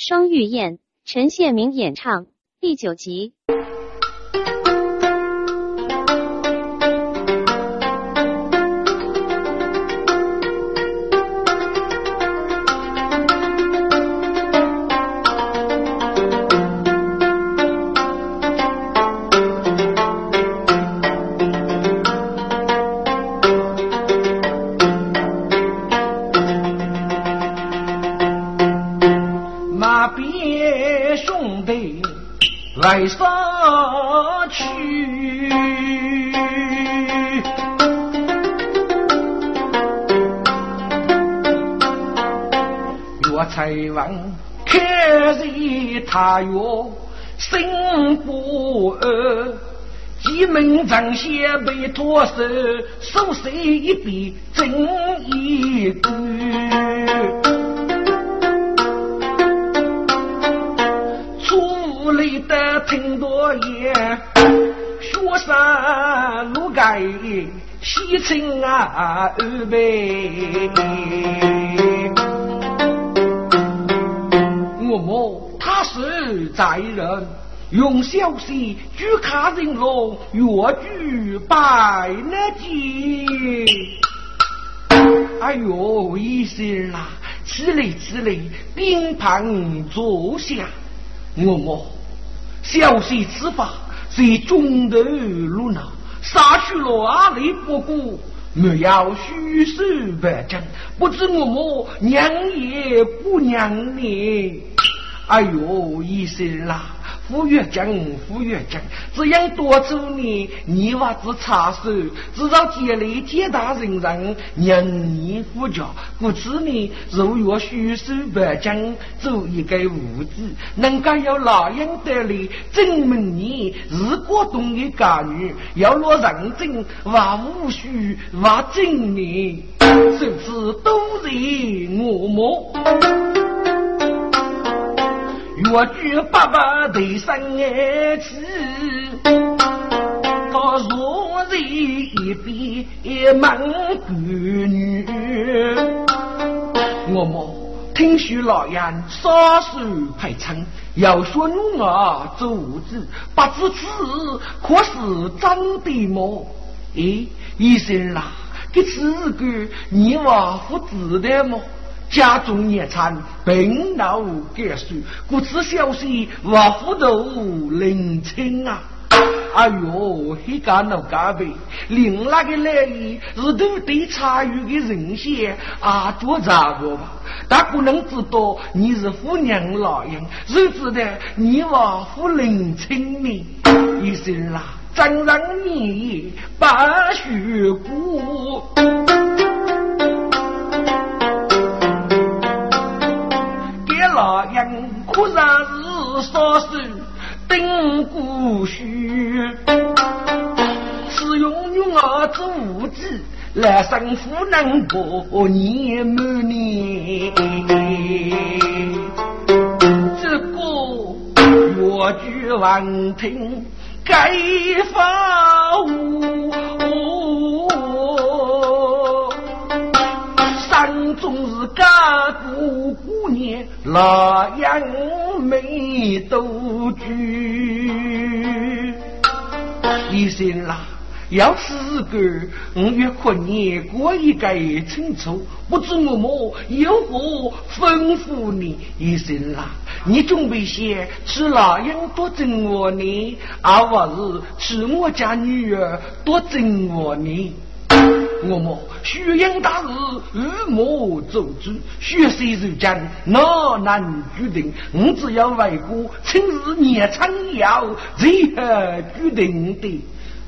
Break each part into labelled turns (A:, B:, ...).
A: 双玉燕，陈宪明演唱，第九集。
B: 门长先被脱手，手谁一笔真一句。听多言，雪山路盖西城啊二辈。我母他是在人，用小息举卡人龙，越举拜那节。哎呦，一生啦，起来起来，冰盘坐下，我我。小息此法是中头路呢，杀去了阿里不顾，没有虚手白将，不知我母娘也不娘你，哎呦，医生啦！富越讲，富越讲，只因多做你，你娃子插手，至少家里天大人人，人你富家，故此呢，如若虚手白将，做一个物质，能够有老人得力，证明你是过冬的家女，要落认真，话无虚，话证明，甚至都是我么。我举爸爸对生儿子，他若在一边忙闺女。我么听说老杨杀手排场，要说女儿做子，不知此可是真的么？哎，医生啦，这此个你娃父子的么？家中年产，病老结束，故此消息我糊涂领清啊！哎呦，黑家老家呗，另那个来意是都对参与的人些啊，做啥个吧？但不能知道你是夫娘老人，谁知道你我夫领清呢？一生啦，真让你把血骨。老人可然是少手顶骨须，是用女儿做物质来生夫能过年满年。这个我句闻听该发无。总是家过过年，老杨没多聚。医生啦，要是个五月困年过一个清楚，不知我么有何吩咐你？医生啦，你准备些吃老杨多整我呢，而我是吃我家女儿多整我呢？我么虚应大事，与莫做主。血色如江，哪难决定？我只要为国，亲自年长要如何决定的？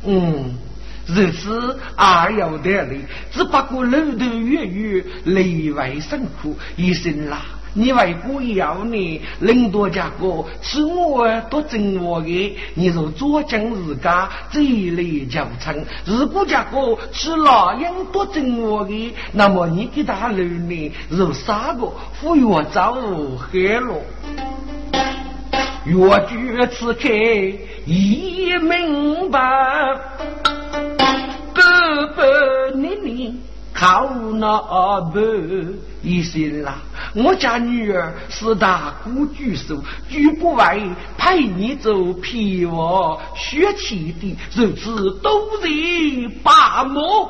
B: 嗯，如此也有道理。只不过路途远远，内外辛苦，一生啦。你为国要你，领多家哥是我多正我的，你若左将自家这一类教程，如果家哥是老人多正我的，那么你给他留呢，如三个赴约走黑了，越举此开一明白，哥哥你你靠那不一心啦。我家女儿是大姑举手，举不外派你走皮我学起的，如此都人把目。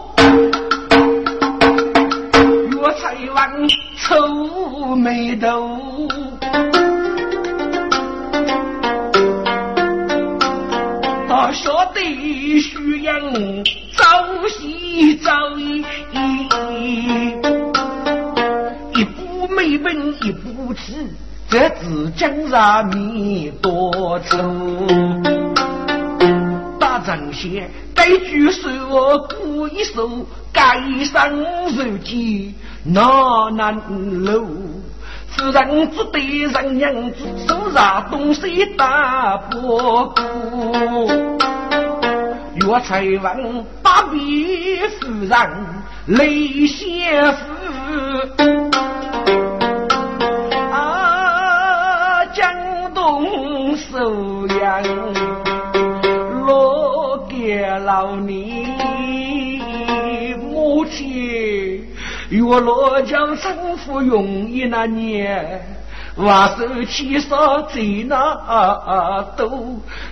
B: 岳才王愁眉头。他晓得徐阳朝夕早已，一步没奔一步迟，这只江上面多愁。大丈先该举手鼓一首，该上手机哪难路。夫人只对人娘子，手上东西大不顾。岳才王把别夫人泪先夫，啊，江东收养落给老你母亲。月落江生父容易那年，瓦手起烧在那多。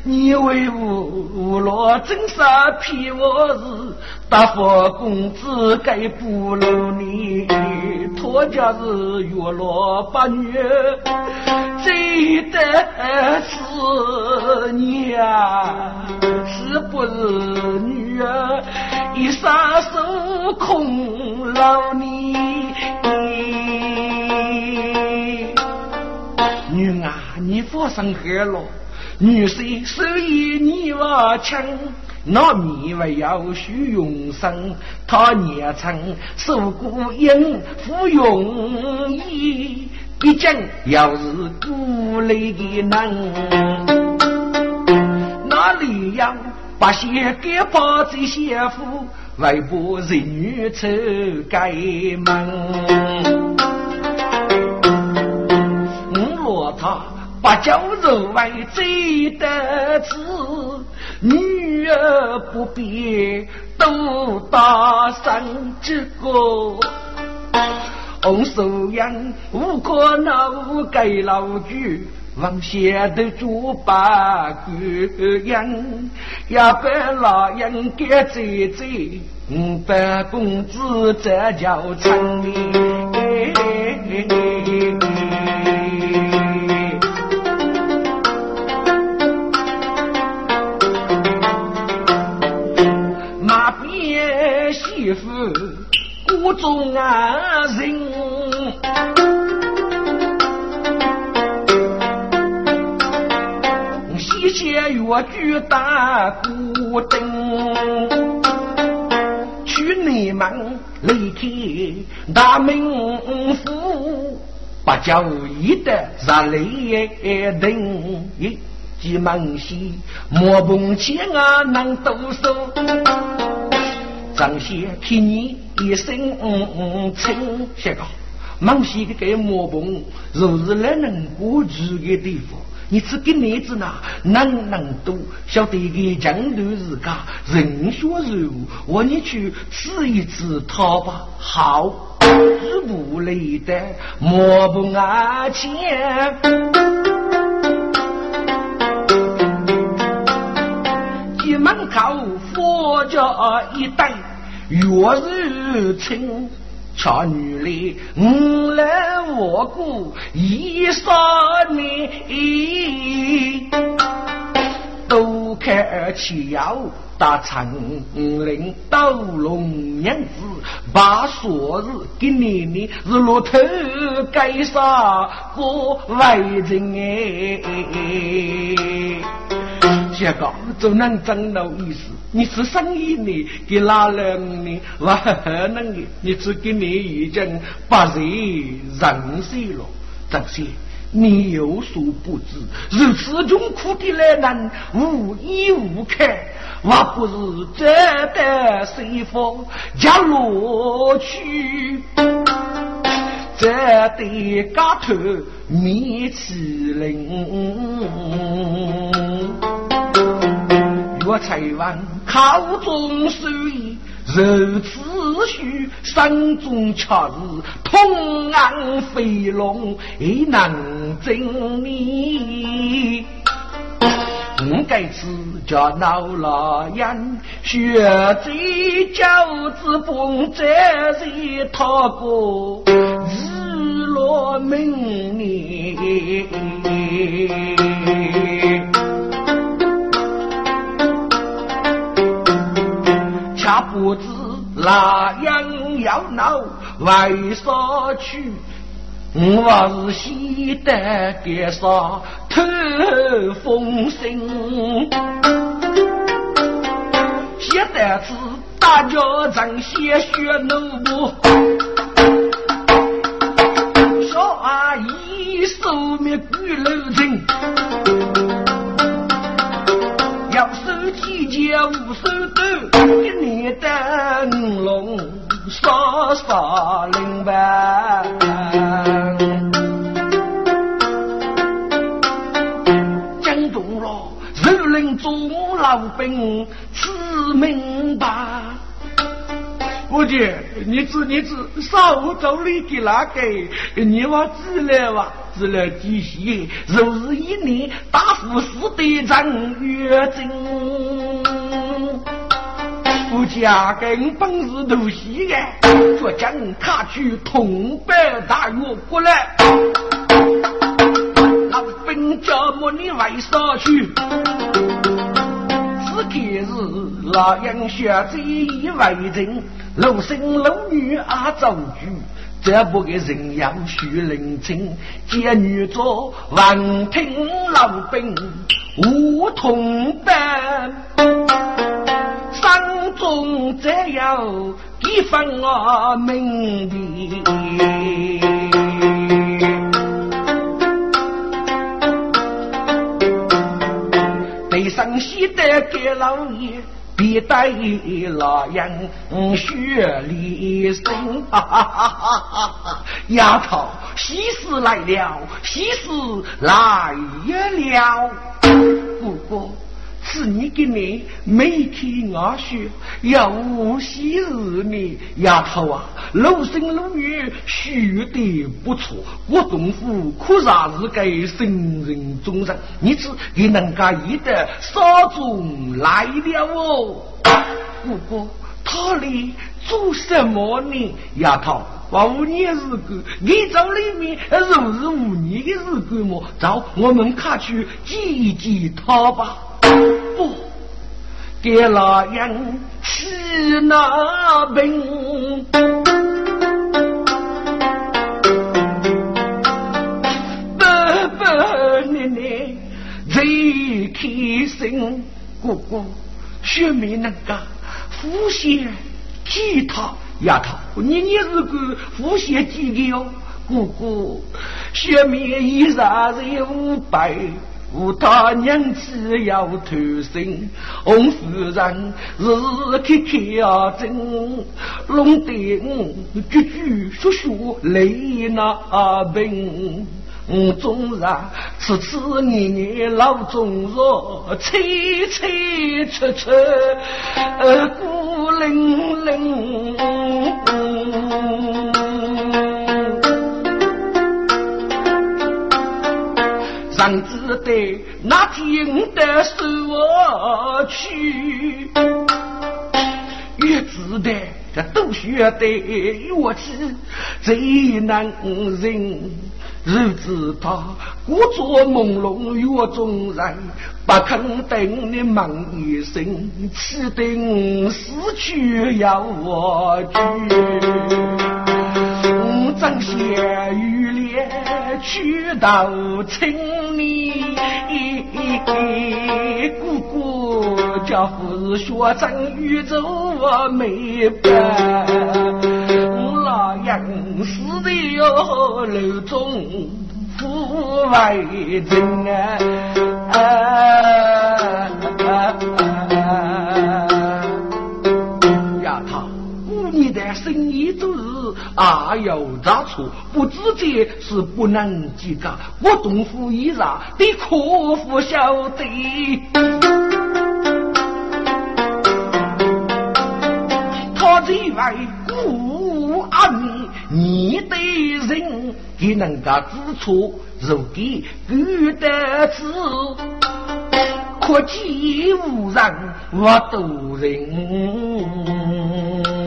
B: 你为无落真杀骗我是大富公子该不如你，托家是月落八月，最得是你呀，是不是女儿？一撒手空劳你，女儿你发生何了？女婿所以你娃强，那米还要需用生，他年成受过应付容易，毕竟要是孤累的能，哪里要？把些给把这些夫，外婆人女丑该门。他把酒肉外最得志，女儿不必都打上这个。红手阳无可恼该老句。王先的猪八姑娘，要把老人给追追，五百公子这叫聪明。谷中啊人。些越剧大鼓灯，去内门离开大名府，把酒一的热泪等，急忙西莫碰见啊能动手，张先替你一声称谢个，忙西个给莫碰，若是来能过去的地方。你只给妹子呢，能能多晓得个江头日家人学柔，我你去吃一吃他吧。好，日不累的莫不阿钱。进门口佛家一等，月日清。巧女哩，我来我过一三年，都开起要打长林斗龙娘子，把昨日给你你是骆头该杀过外人哎，这个就能真有意思。你是生意呢？给哪人呢？我可能的，你只给你已经把人认识了。这些你有所不知，如此穷苦的来人，无依无靠，我不是值得谁方家落去？这得家头面起灵。我才闻口中水，如此须山中恰日，同安飞龙亦能证你。我该次叫老老人，学这教子本在是他过日落明样要闹为啥去？我是西得给啥透风声，现在是大家正些学奴不？小阿姨手面举楼人，要手几件无杀杀零白。老兵吃明白，我姐，你知你知，少走你的那个，你娃知了哇？知了几些？若是一年大富士的张月珍，我家跟本事都细个，说将他去通北大院过来，老兵叫么你外上去？今日老杨学这一为人，老生老女啊造句，这不给人要许认真。见女做闻听老兵无同伴，山中只有一份我名利。生西的给老爷，别带老人学离生。丫头，喜事来了，喜事来了，是你给你每天我说要喜日呢，丫头啊，老生老女学的不错，我东府可啥是个圣人中人，你只给人家一的少中来了哦。不过他里做什么呢？丫头，我五年日子，你走里面如是五年的日子么？走，我们看去见一见他吧。不，给老人吃那病，爸爸奶奶最开心。姑姑，学妹那个呼吸吉他丫头，你你是个呼吸几个哟？姑姑，学妹一啥子五百。无他娘子要偷生，红夫人日开开啊真，弄得我句句说说泪那奔。我终日次次年年老中弱，催催促促，孤那天的收我去，越知得这都学得乐器最难忍。日子他故作朦胧月中人，不肯等你问一声，气得死去要我去。正些玉莲去到村里，姑姑家夫学正宇宙没办，老杨死的哟楼中富为真啊！丫啊有差错，不知这是不能计较。我东府一上得客户晓得，他这位姑把你的人给人家指出，如给遇得知，可见无人我渡人。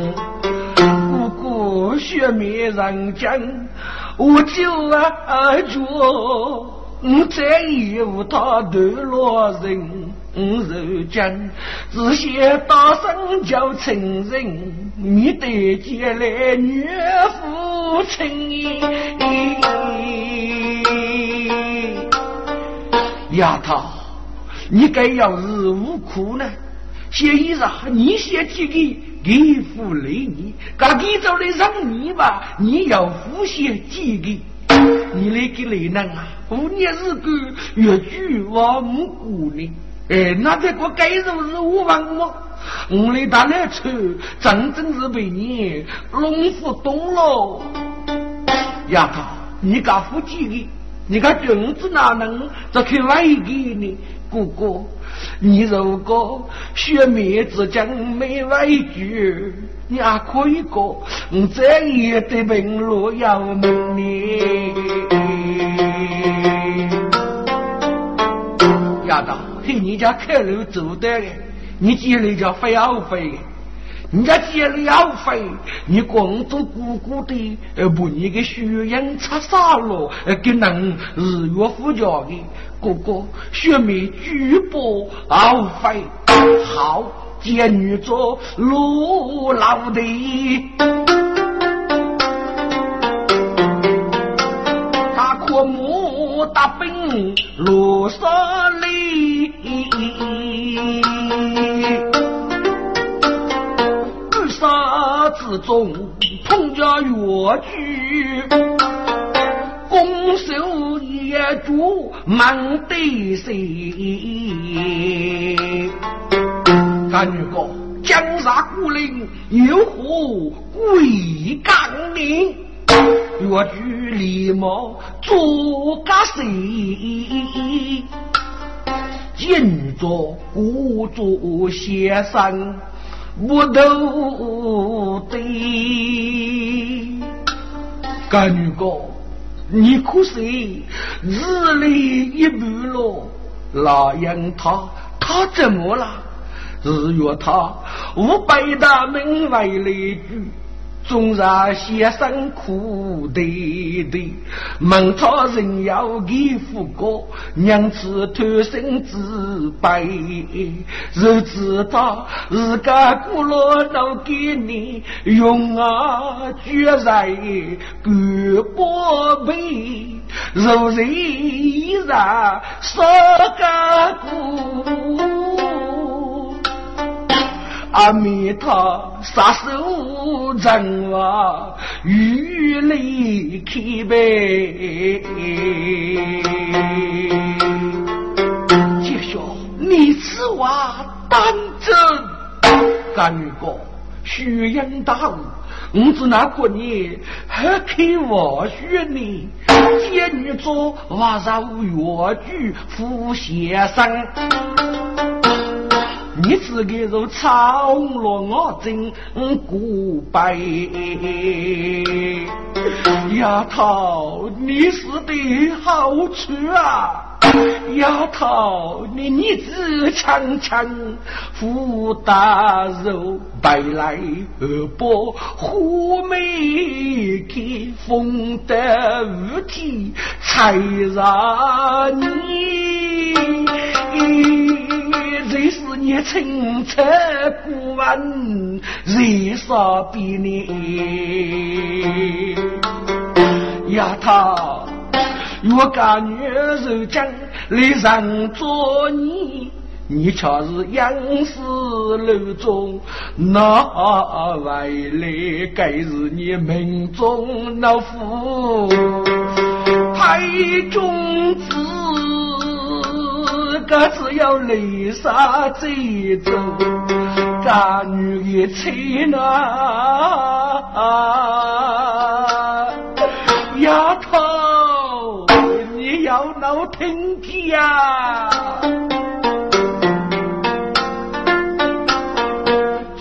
B: 不过雪灭人间，我就啊觉，我再也无他堕落人。如今只嫌大声叫亲人，你得见来女父亲。丫头，你该要是无苦呢？写衣裳，你写几个给付累你，刚给走的让你吧，你要付些几个？你那个累人啊，五年日过，越举我母姑呢？哎，那这个该如是我问我，我的大来车真正是被你弄不懂了。丫头，你敢付几个？你看君子哪能这去外给呢？哥哥，你如果学妹子讲没外句，你还可以过，我再也得问路要命你。丫头。嘿，你家开路走的，你接了叫费药费，人家接了药费，你光做姑姑的，呃，把你个血样擦傻了，呃，给人日月护家的哥哥，学妹举报耗费，好见女做路老的，他可莫大兵路上里。之中碰着越剧，攻守一主忙得谁？干女哥，江杀孤岭有何贵干名？越剧立马做个谁？见着故作先生不斗的，干女哥，你可是日里一半了？那样他他怎么了？日月他五百大门外来句。纵然先生苦的的，问他人要给福过，娘子贪生自卑，若知道自家苦乐能给你用啊，绝在干宝贝，若人然少干苦。阿弥陀，杀手人啊，雨泪开悲。接下，你此话当真？干女哥，虚言大悟，我只那过年还开我学呢。见女做瓦上越剧副先生。你自个如草落我真古白，丫头，你是的好处啊！丫头，你你子强强，福大肉，带来二伯虎眉给风得五体，才让你。这是你清澈古文，人少比你丫头，我干女人讲来让做你，你却是杨氏楼中那外来，该是你门中老夫太中子。个只要雷沙走走，干女的妻呢？听呀？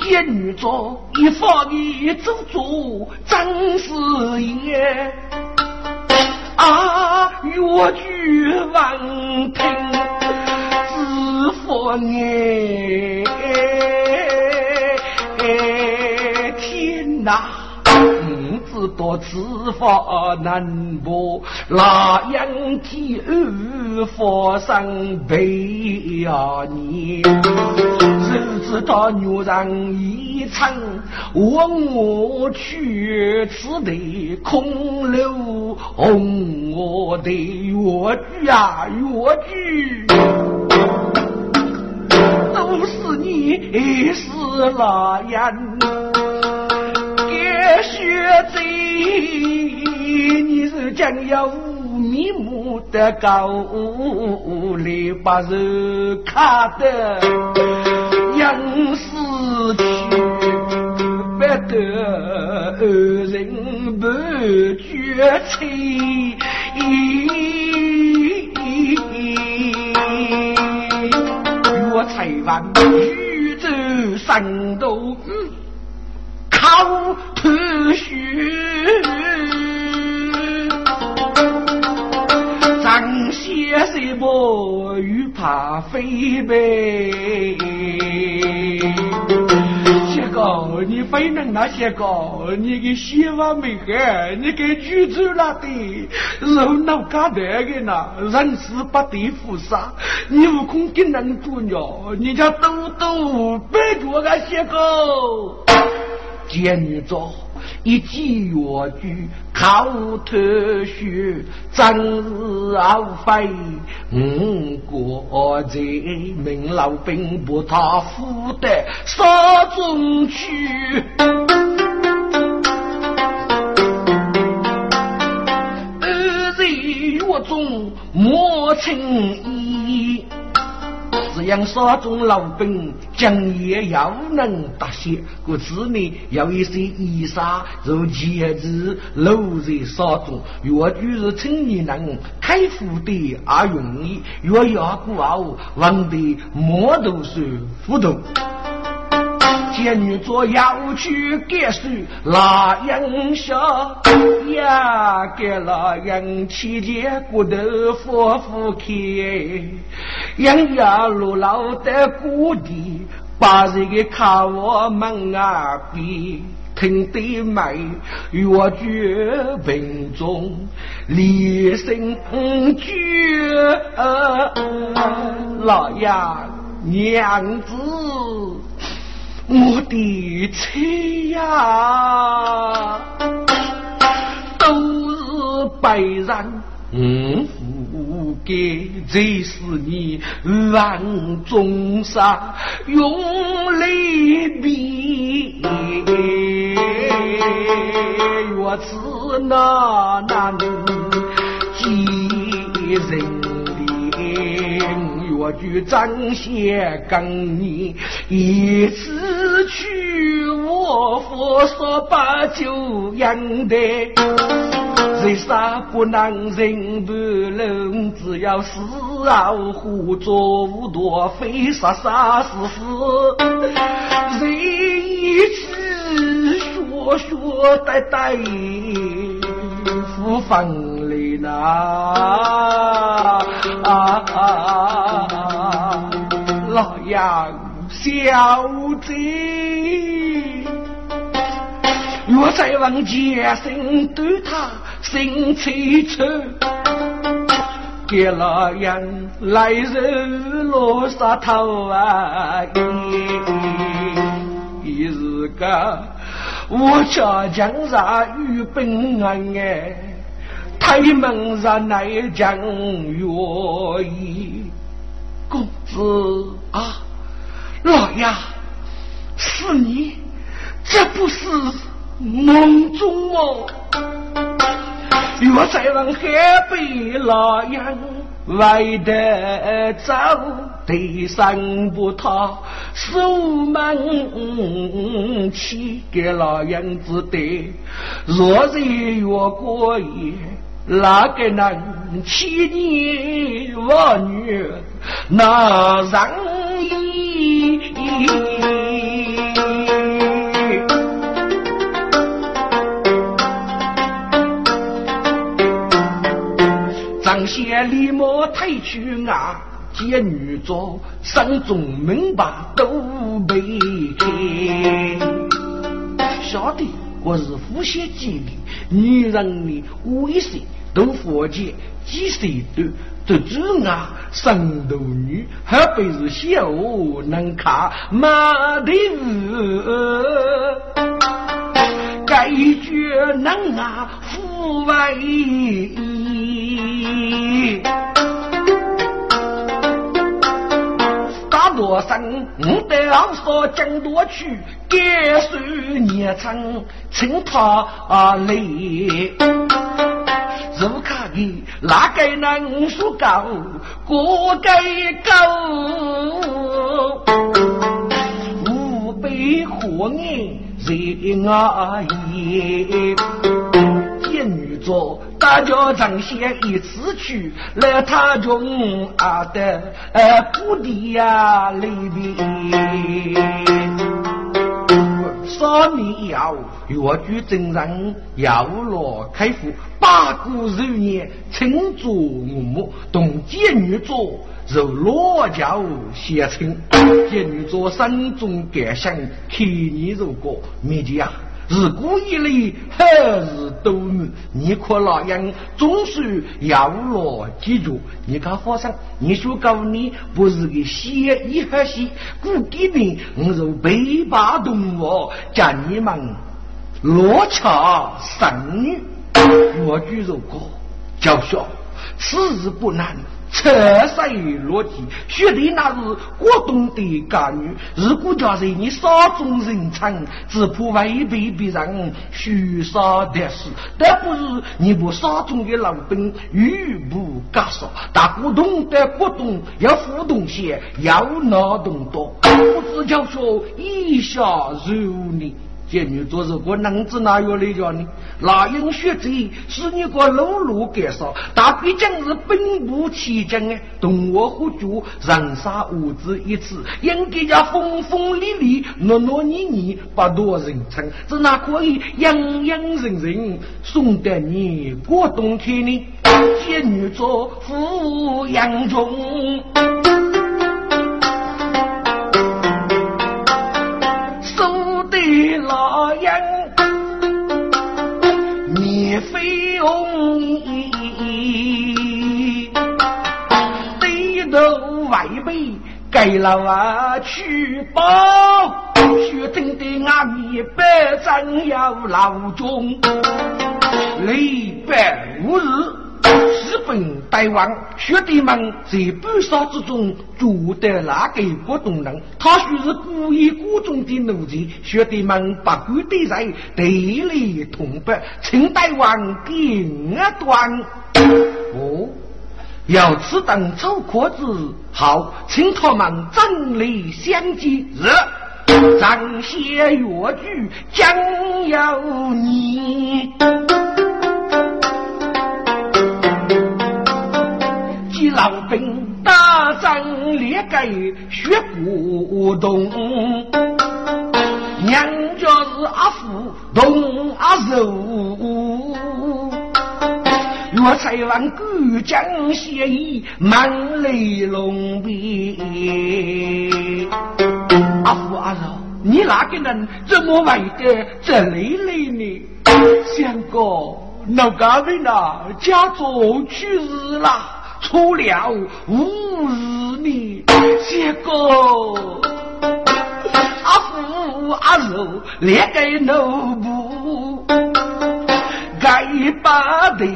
B: 见女做一方一走做，真是也啊，越剧闻听知佛哎，天哪！多知法难破，那样体恶佛生悲呀你，谁知道女人一场，问我去此地空留红我的越剧啊越剧，都是你是那样。学贼，你是将要无面目的高来把人看得杨死去，不得二人不绝情，我才完宇宙三斗。好头绪，张先生不又怕飞呗？谢哥，你非能那些个，你给媳妇没孩，你给举走了的，肉脑干得的呐，人事不得负杀，你悟空给能做鸟，你家豆豆别做个谢哥。见着一记越剧，靠头学，真是后悔。五国在民老兵不他负得手中去，二在越中莫轻易。这样沙中老兵将也又能答谢，故此呢，有一些衣裳如节子露在沙中，越就是青年人开腹的而容易，越要过后忘得莫都是糊涂。见女做要去给水，那样下呀，给那样起见骨头夫妇开，养呀路老的谷地，把这个看我们啊比。听得美，越觉贫中离生绝，老爷娘子。我的妻呀，都是白人，嗯，不给，这是你万众杀用泪比，若是那难几人？我就彰显跟你一次去，我佛说把酒养的，人杀不能人不能，只要死后胡作无多，非杀杀死死，人一次说说呆呆，不放。啊啊！老杨小子，我再往前生对他心切切，给老杨来日落沙头啊！一日个我家江上遇本安哎。开门让来将愿意，公子啊，老爷，是你，这不是梦中哦。若再往海北老杨外的走，得上不他守门去给老杨子的，若是越过夜。哪个能欺年霸女那容易？张先立马退出外见女座，身中门把都被开。小弟，我是夫妻机里？女人的鬼神。都佛见几岁多这主啊，生头女还不是小能看马的该绝能啊，富为大多生我得昂说讲多去，感受年长，请他啊来。如卡的哪个能说高，过个高，无悲火眼人啊也。见女作大家长先一次去，来他中阿的呃不地呀里边。三年以后，越剧真人要落开府，八股十年，称作我母，同监女作如罗教写成，监女座心中感想，看你如果没家。自古以来还是多女，你可那样总是要落记住。你看发生，你说告你不是个写一和写，古给你我是北霸动物，叫你们落恰生女，我举如果叫小，此事不难。车水落地，学的那是国东的干女。如果叫是你杀中人场，只怕违背别人许杀的事。但不是你不杀中的老兵，欲不干杀。但国东的国东要互动些，要脑动多。不知叫说以下如你。见女做事，我能子哪有来叫你？那应学贼是你个路路改少，但毕竟是兵不起劲哎。同我喝酒，人杀无子一次，应该叫风风里里，糯糯泥泥，不多人称，这哪可以样样人人送得你过冬天呢？见女做富养中。费红衣，低头外背给了我去报，血真的阿弥百战要老中，礼拜五日。日本大王学弟们在半杀之中捉得那个国东人，他说是故意孤中的奴才。学弟们不管的人，对立同胞，请大王定断。哦，要此等丑壳子，好，请他们整理相见。日，张些越剧将要你。老兵打仗列盖血不动，娘家是阿父同阿柔，岳才王古江协议满泪龙边。阿父阿柔，你那个人怎么为的这泪泪呢？相哥，那个人呐，家中去世了。出了五日呢，结果。阿父阿叔连个奴仆，该把的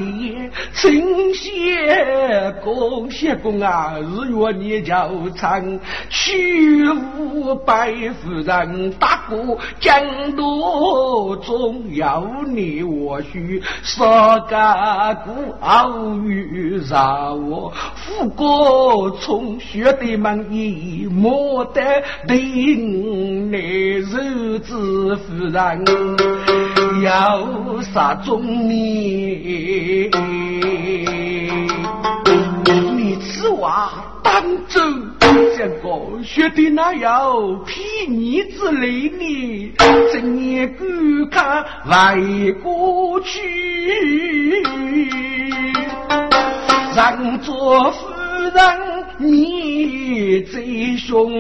B: 称谢公，谢公啊，日月你叫长，屈服白夫人，大哥江多中要你我许，杀个古傲语杀我，富国从学的们已莫得定你日子夫人。要杀中你。你此话当真？像个学的那样睥睨之类呢？正眼观看外过去，让做夫人你最凶。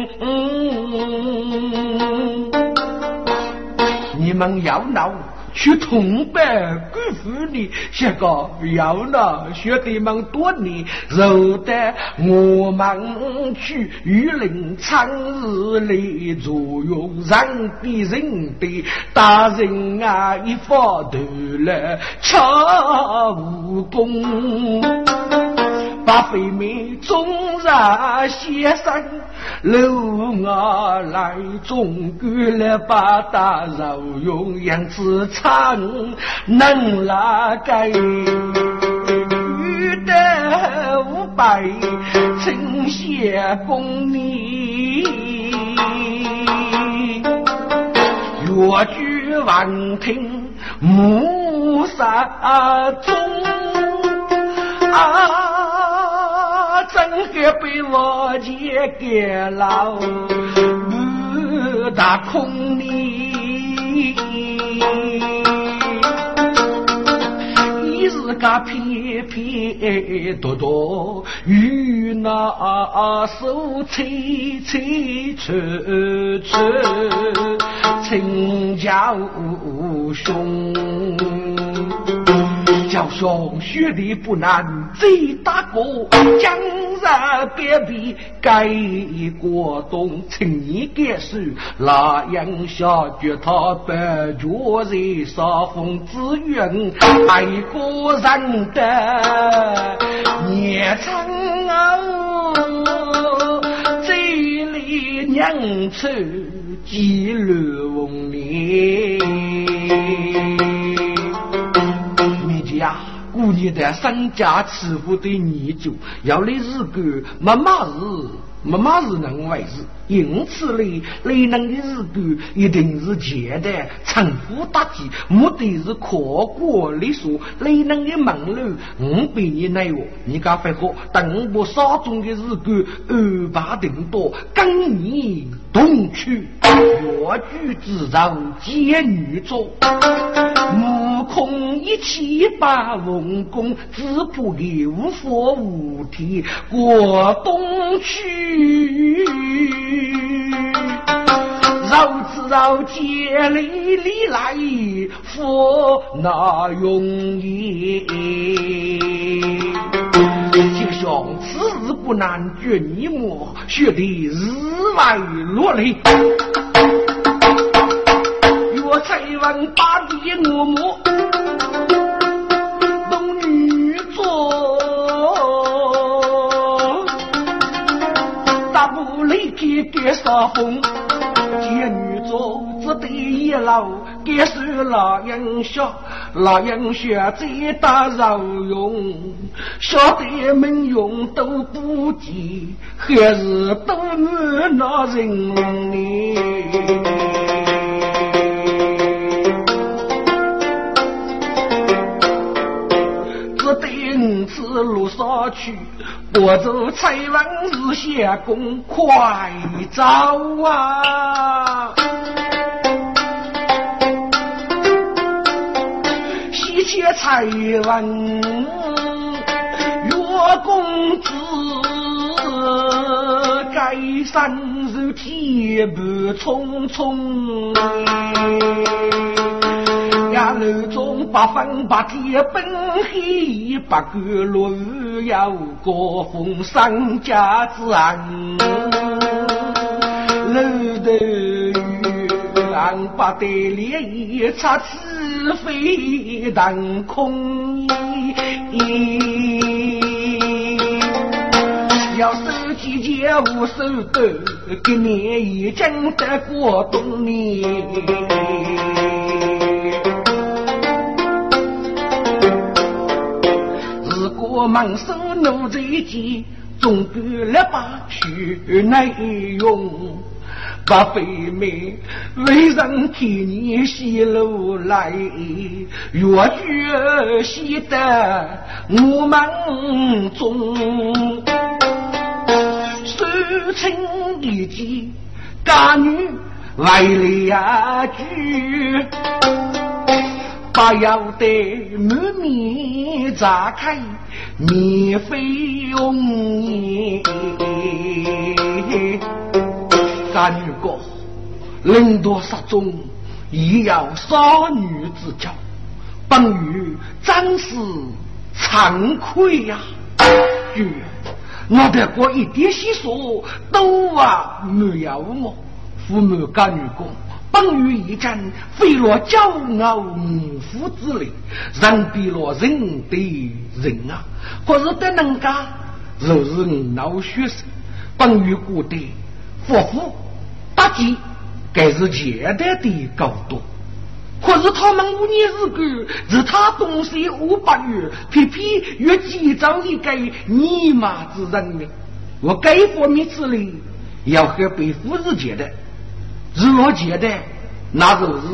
B: 你们要闹？去同伴辜负你，些个要了学弟们多年，惹得我们去玉林长日里坐用，让别人的大人啊一发头来敲武功。把飞妹中日先生留我来，总归来八大肉用样子唱，能拉该遇得五百称谢功你，越剧万听暮沙中啊。真该被我借给了，我大空里，一日个偏偏多多与那手吹吹吹吹，成家兄。小兄学历不难，最大哥江山别比盖过东，请你解释那样下决他不觉在杀风之源，爱国人的孽长哦，这里娘出几路年。过年的三家吃福的年酒，要来日干，没马日，没马日能为事。因此呢，雷人的日干一定是简单、称呼大吉，目的是考过历数。雷人的门路五百年内我，你敢发火？等我手中的日干安排定多，跟你同去。越剧之上见女作，空一气把文公，只不给无法无天过东去。绕子绕街里里来，佛那容易。就像此事不难决你么？学得日外落泪。若再问八弟我母，步离开给杀风。女做只得一老，该是老英雄，老英雄最大受用，晓得门用都不及，还是都那人呢？只得五次路上去，我走彩王日下公，快走啊！西切彩王岳公子，该山如铁步匆匆。呀楼中八分八天奔黑，八个落要高峰上家之安。楼头月八对联，插翅飞腾空。要手几件无手抖，今年已经得过冬年。我忙手奴才见，总管了把去内用。把飞妹为人替你洗路来，越剧洗得我们中。手轻一件，家女为了呀把腰带满面炸开，面飞红。干女哥，人多势众，亦要少女之交，本于真是惭愧呀！绝，我得过一点细说都啊没有我？父母干女公。本于一战，非落骄傲无夫之类，人比落人对人啊！可是得人家，若是闹学生，本于古代，夫妇大忌，该是简单的高度。可是他们五年日干，是他东西五百元，偏偏越计造一个尼玛之人呢？我该方面之力，要和被夫日结的。日落前的，那就是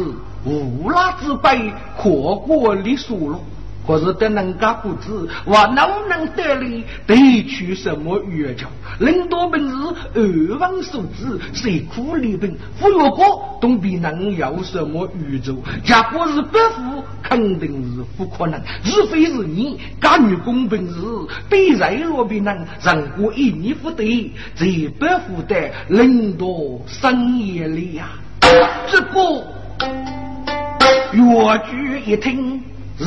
B: 无拉之辈，可过历数了。可是得人家不知，我能不能得力，得取什么冤家？领导本事二万数字，谁苦力本？富若哥东比能有什么宇宙？假果是伯父，肯定是不可能。除非是你，干女公本事比在罗比能，让过一年不得，这伯父的领导深夜里呀，这个越剧一听。日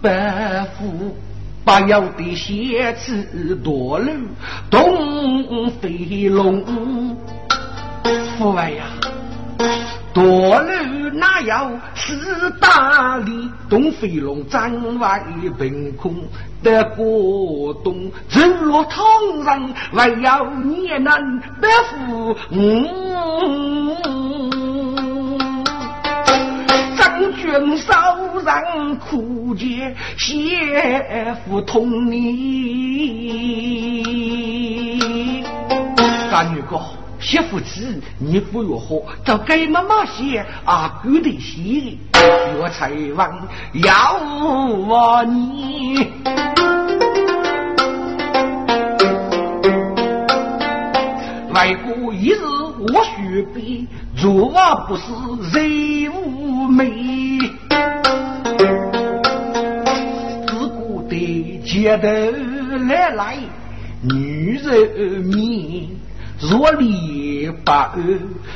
B: 白虎，不要的写字多路东飞龙。父爱呀，多路哪有是大理？东飞龙站外凭空得过冬，日落汤上还要年难白虎虎。君手上苦节，媳妇同你。干女哥，媳妇子，你不如何？找给妈妈写阿哥的戏，我才望要我你。外国一日我学笔，若不是人物美。自古的街头来来，女人面，若离把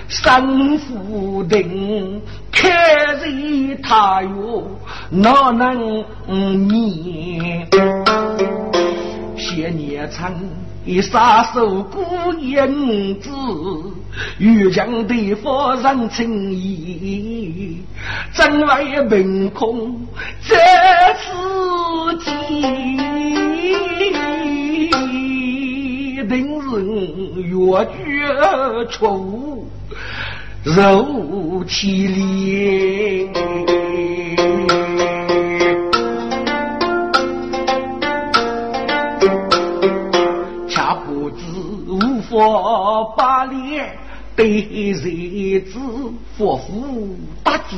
B: 生夫定，看人他哟哪能免？些年长，一杀手孤影子，遇强对夫人情义，真为凭空这自己。定人越绝出肉其脸，我把脸。对日子夫妇打击，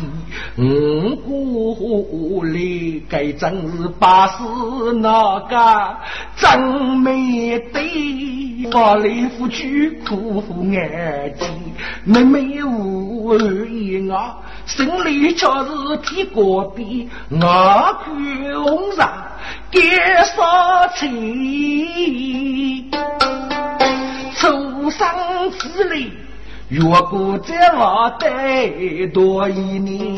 B: 五谷里该真是把事那个真没对，把来夫去苦眼睛，妹妹无言啊，心里却是提过笔，我穷上给啥情？出生之里。越过这瓦得多一年，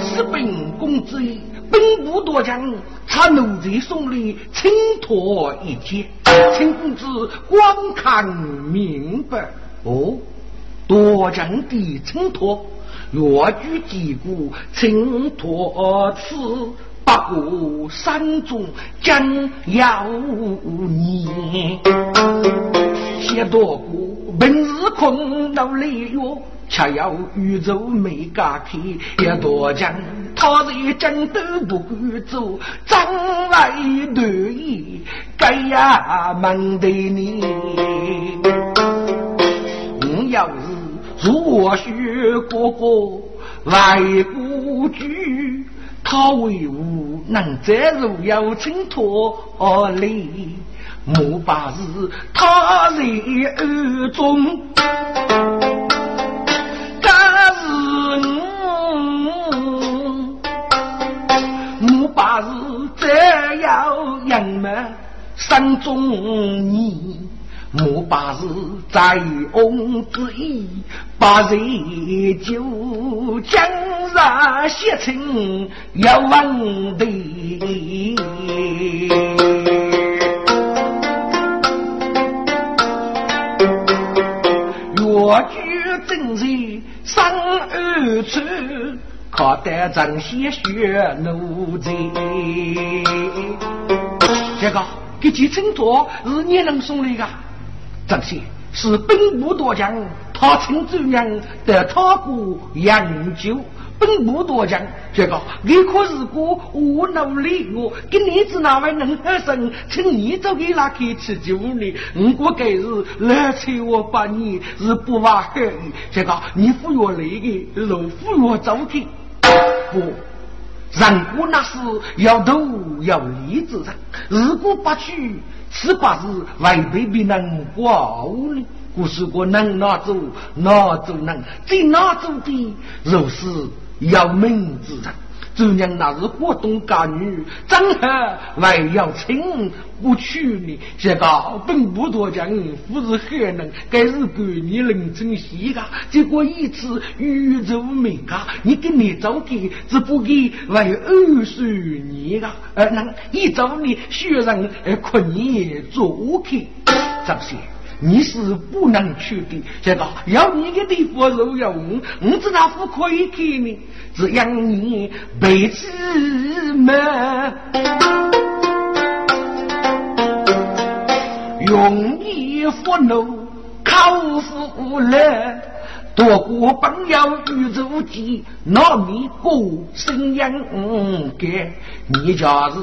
B: 是本公子本不多讲，他奴才送礼请托一件，请公子观看明白。哦，多将的请托，越举几股请托此。不过山中将要年，写多过本日困到累哟，恰要宇宙没家开，也多讲他在江都不敢走，张来得意该呀门对你，我要是如我学哥哥来不居。他为吾能再如有请托礼，莫把是他人暗中，但是我莫把是这样人们心中你，莫把是在翁之意，把人就将然写成要问的。我军正是三二处，可得正些学奴才。这个这几称作是你能送来的？正些是兵部大将，他称主娘得他姑研究。本部多将，这个你可是个我努力。我跟你子那位能喝生，请你走给那去吃酒呢？我过该是来催我把你是不挖黑的，这个你服药来的，老服药走去不？人过那是要头要理之人，如果不去。此八字违背别人话呢？故是我能拿走，拿走能，最拿走的若是要命之人。主娘那是国东家女，怎何还要亲不娶呢？这个本不多讲，不是何能？该是管你人真细噶。结果一次宇宙美噶，你给你走给，只不给为二叔你噶。呃，那一早你学人呃困你做客，这些。你是不能去的，这个要你的地方肉要我，我知道不可以给你，只要你辈子们用一副怒口服了，多过朋友宇宙机，那你过生养给，你家是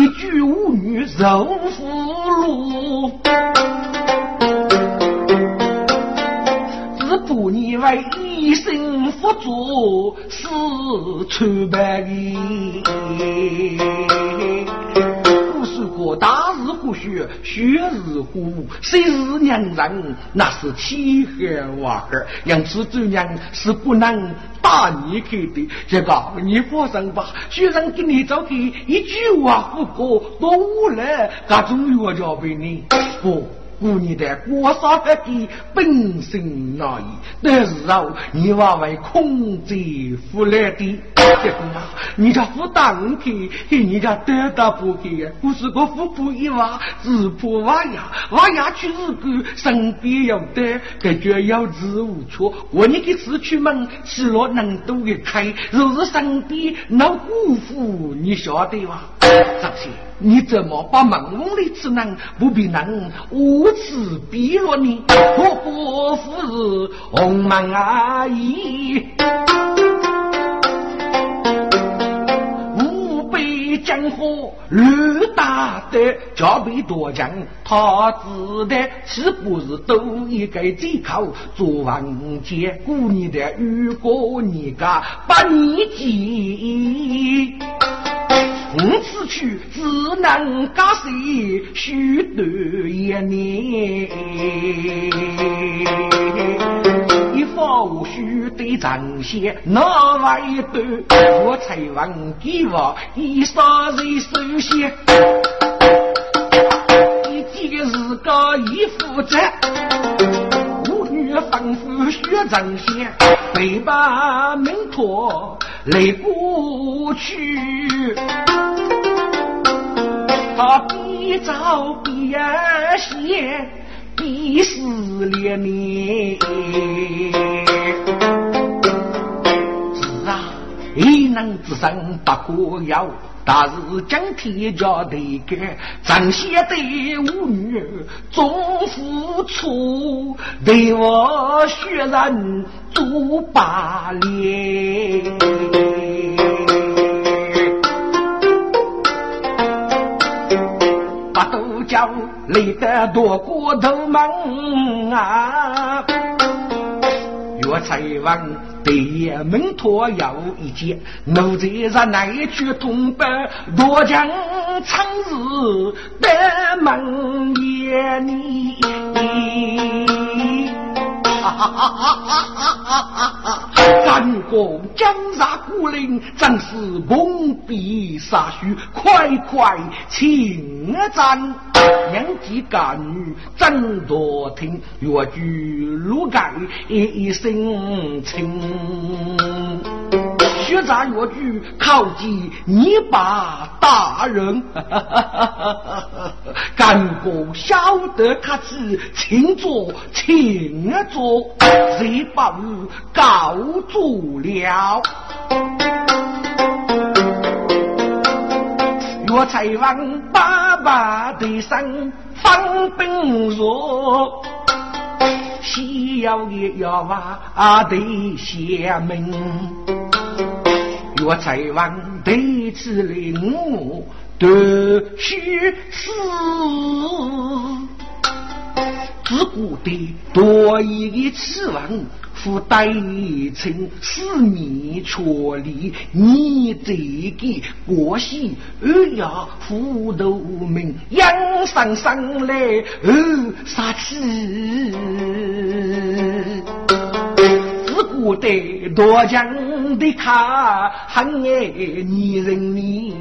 B: 一句无语肉俘虏。只不你为一生佛祖是穿白的，不是过大日不学，学日苦，谁是娘人？那是欺孩娃儿，因此这娘是不能打你去的。这个你放心吧，雪人给你找的一句话不过，多无赖，各种药交给你不。故你的国杀的本性难移，但是啊，你娃为空贼负来的，结果啊，你家负担去，你家得到不给呀？不是个富婆一娃，只怕娃呀，娃呀去日本，身边有的，感觉有知无措。我你给出去门，吃了能多的开，若是身边那辜负，你晓得吧？这些。你怎么把门里之人不必能无耻逼落你？我不是红门阿姨，江河吕大德，交臂多强，他自得岂不是都一个借口做王杰？故你的如果你家把你急。我此去只能加税许多一年，一方须得长些那外头，我才忘记我一杀人首先，一件事个一负责，我女吩咐学长些，背把门托。来过去，他比照边写，比死连年。是啊，一能之身不可要。但是今天家的个张先的舞女儿总付出，对我学人做罢了，累得多过头忙啊！岳才问。对门托有一件，奴才让那去通报，多将长日得门眼你。啊啊啊啊啊啊啊！战过江杀孤零，正是蒙蔽杀虚，快快请战。年纪干女真多听，越剧路盖一生情。学杂越剧靠近你把大人，干过晓得卡子请坐请坐，谁把我告住了？岳才王爸爸的声方兵弱，西要也要娃的下门。岳才王对此领悟都须死，自古的多一个此王。夫代称四面确立，你这个国喜二呀，虎头名养上上来二杀气，自古的多的卡很爱你人命。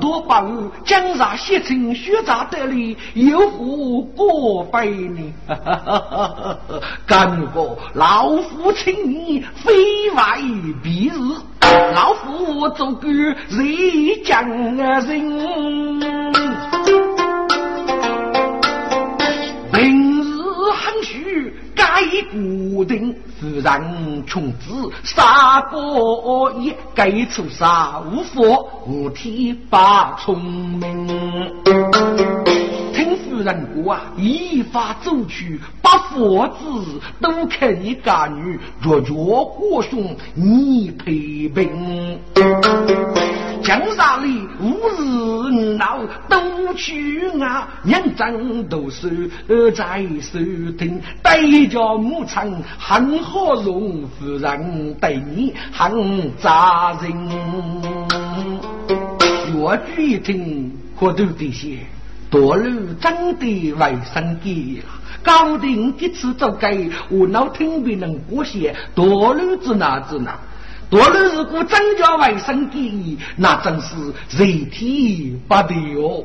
B: 多把握，江上写成学长得里，有何过分呢？干过老夫请你非外必日，老夫做个人讲人？虚。该固定自然穷子杀过一该出杀无佛无体发聪明。听夫人过啊，依法走去，把佛子都看你干女，若若过兄你陪病。江山里无日闹，都去啊！两张都是在手听，对着牧场很好容，夫人对你很扎人。越剧一听，可都得些，多路真的卫生间了。高定几次走街，我脑听别人过些，多路子哪子哪。多了如果增加卫生间，那真是人体不得哦。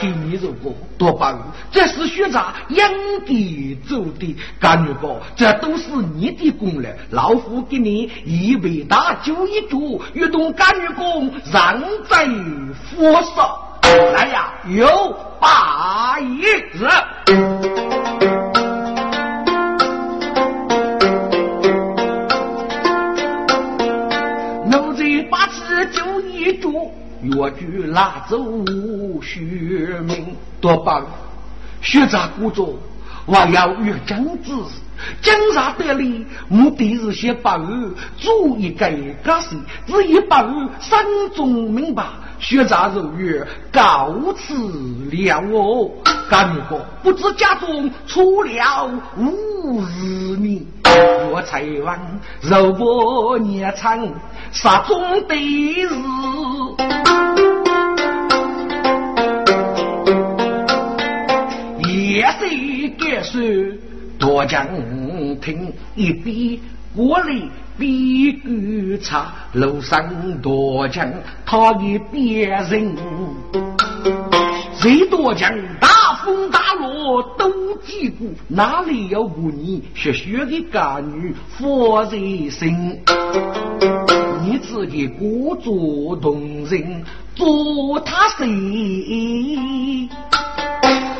B: 听你如果多把握，这是学长应该做的。干女哥，这都是你的功劳。老夫给你一杯大酒一桌，运动干女工让在佛上。来呀，有八一日。越剧拉走学名，多棒！学长故作，我要越将子，江山得力，目的是先把我做一个家事，只一把我心中明白。学长如约告辞了哦，干哥不知家中出了无日呢，我才问肉不年长，杀中的日。也是该说多讲听一笔过来比观察楼上多讲他的别人，谁多讲大风大浪都记过，哪里有过你学学的干女佛在身？你自己故作动人，做他谁？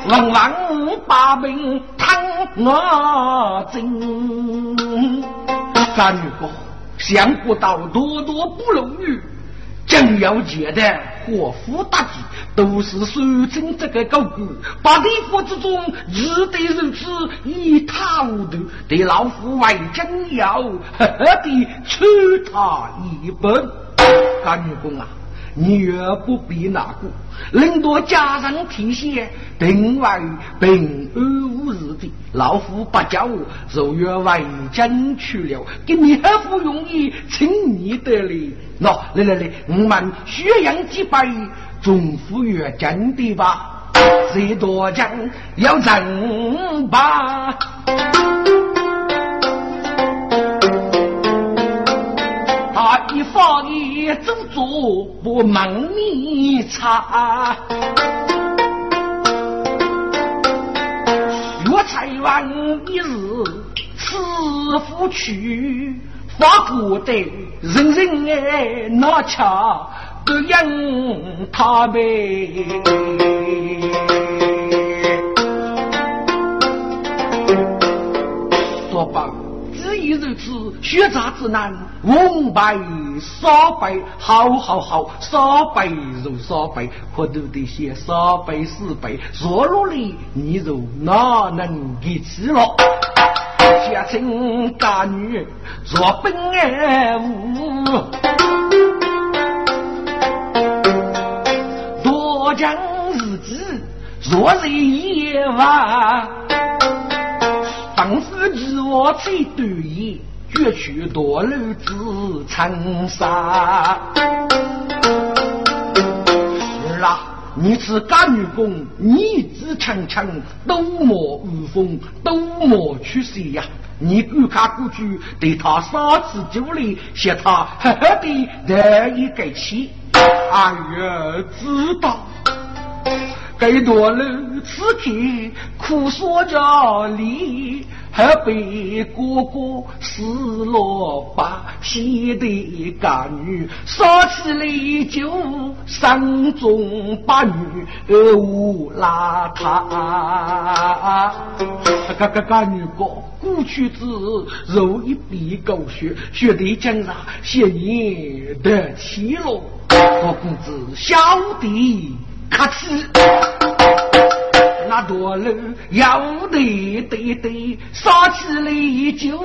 B: 往往把命贪我真，三女公想不到多多不容易，真要觉得祸福大吉，都是手中这个高古，把地府之中日得如此一塌糊涂，对老夫为真要呵呵的抽他一本，干公啊！你也不必难过，领多家人提携，定为平安无事的。老夫不叫我，就越为争取了，给你何不容易，请你得哩。喏，来来来，我们宣扬几百，总府越真的吧？谁多讲要争吧？好一做做不忙你差。岳才王一日赐福去，发国的人人爱拿恰不应他呗。说吧，如此，血债之难，翁败少败，好好好，少败如少败，可都得写少败四败，弱弱的你就哪能给起了？家亲家女若本爱无，多将日子若是夜晚。当时自我最短言，绝取多路自成沙。儿啊，你是干女工，你子强强，都莫无风，都莫去谁呀？你赶快过去，对他杀死酒里，写他呵呵的得一个气。哎呀，知道。该多了，此刻苦说着离，还被哥哥失落把气的干女，烧起来就山中八女无邋遢。个个干女哥，过去子肉一笔狗血，血的江上血液得起落，我公子小弟。客气，那多路要得得得，杀起来就。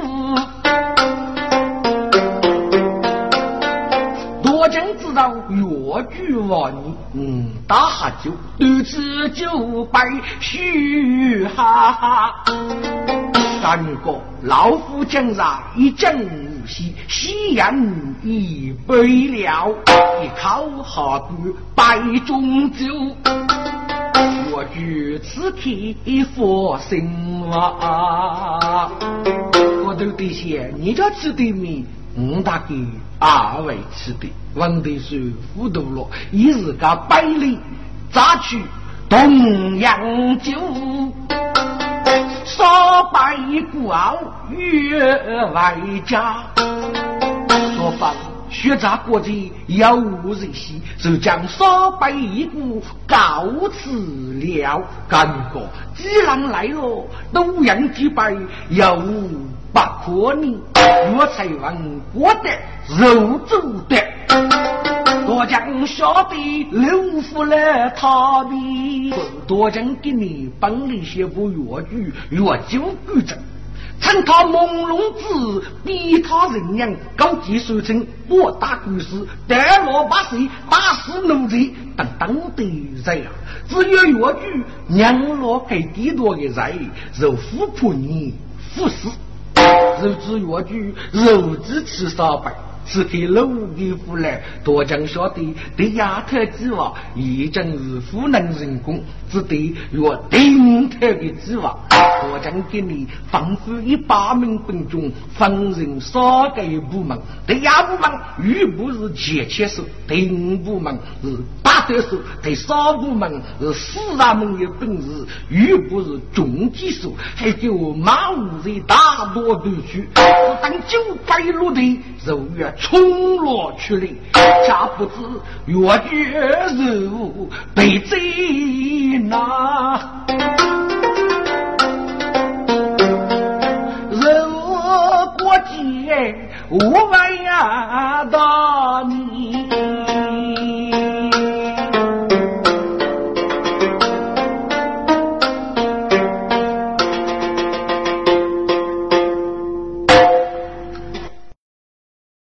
B: 多将知道越剧王，嗯，打下酒，独自就拜嘘哈哈。三个老夫将上一将无息，夕阳已背了，一口下肚白中酒。我举此刻佛心话，我都得谢你家吃的米，我大给二位吃的。问题是糊涂了，一日个百里咋去东阳酒？少拜孤傲越外家，说法学杂国际有人兮，就将少拜孤告辞了。感觉既然来了，都让几拜有不可呢？我才问我的肉做的。多将小弟留夫来他的，多将给你本领写部越剧越久古筝，趁他朦胧之逼他人娘高级收成博大故事，带落八岁打死奴才等等的人啊！只有越剧娘老给地多的人，就富婆你富死，肉之越剧肉之吃三百。是给老的夫来，多将晓得对丫头之话，已经是湖南人工，只对若顶头的之话，多将给你吩咐一百名兵中，分人三个部门，对亚部门预不是前切手，对五部门是八对手，对三部门是四大门的本事，预不是中级手，还有马五人大多都去，等九百路的肉月。冲落去了，家不知越剧肉被贼拿，肉过街无问呀到你。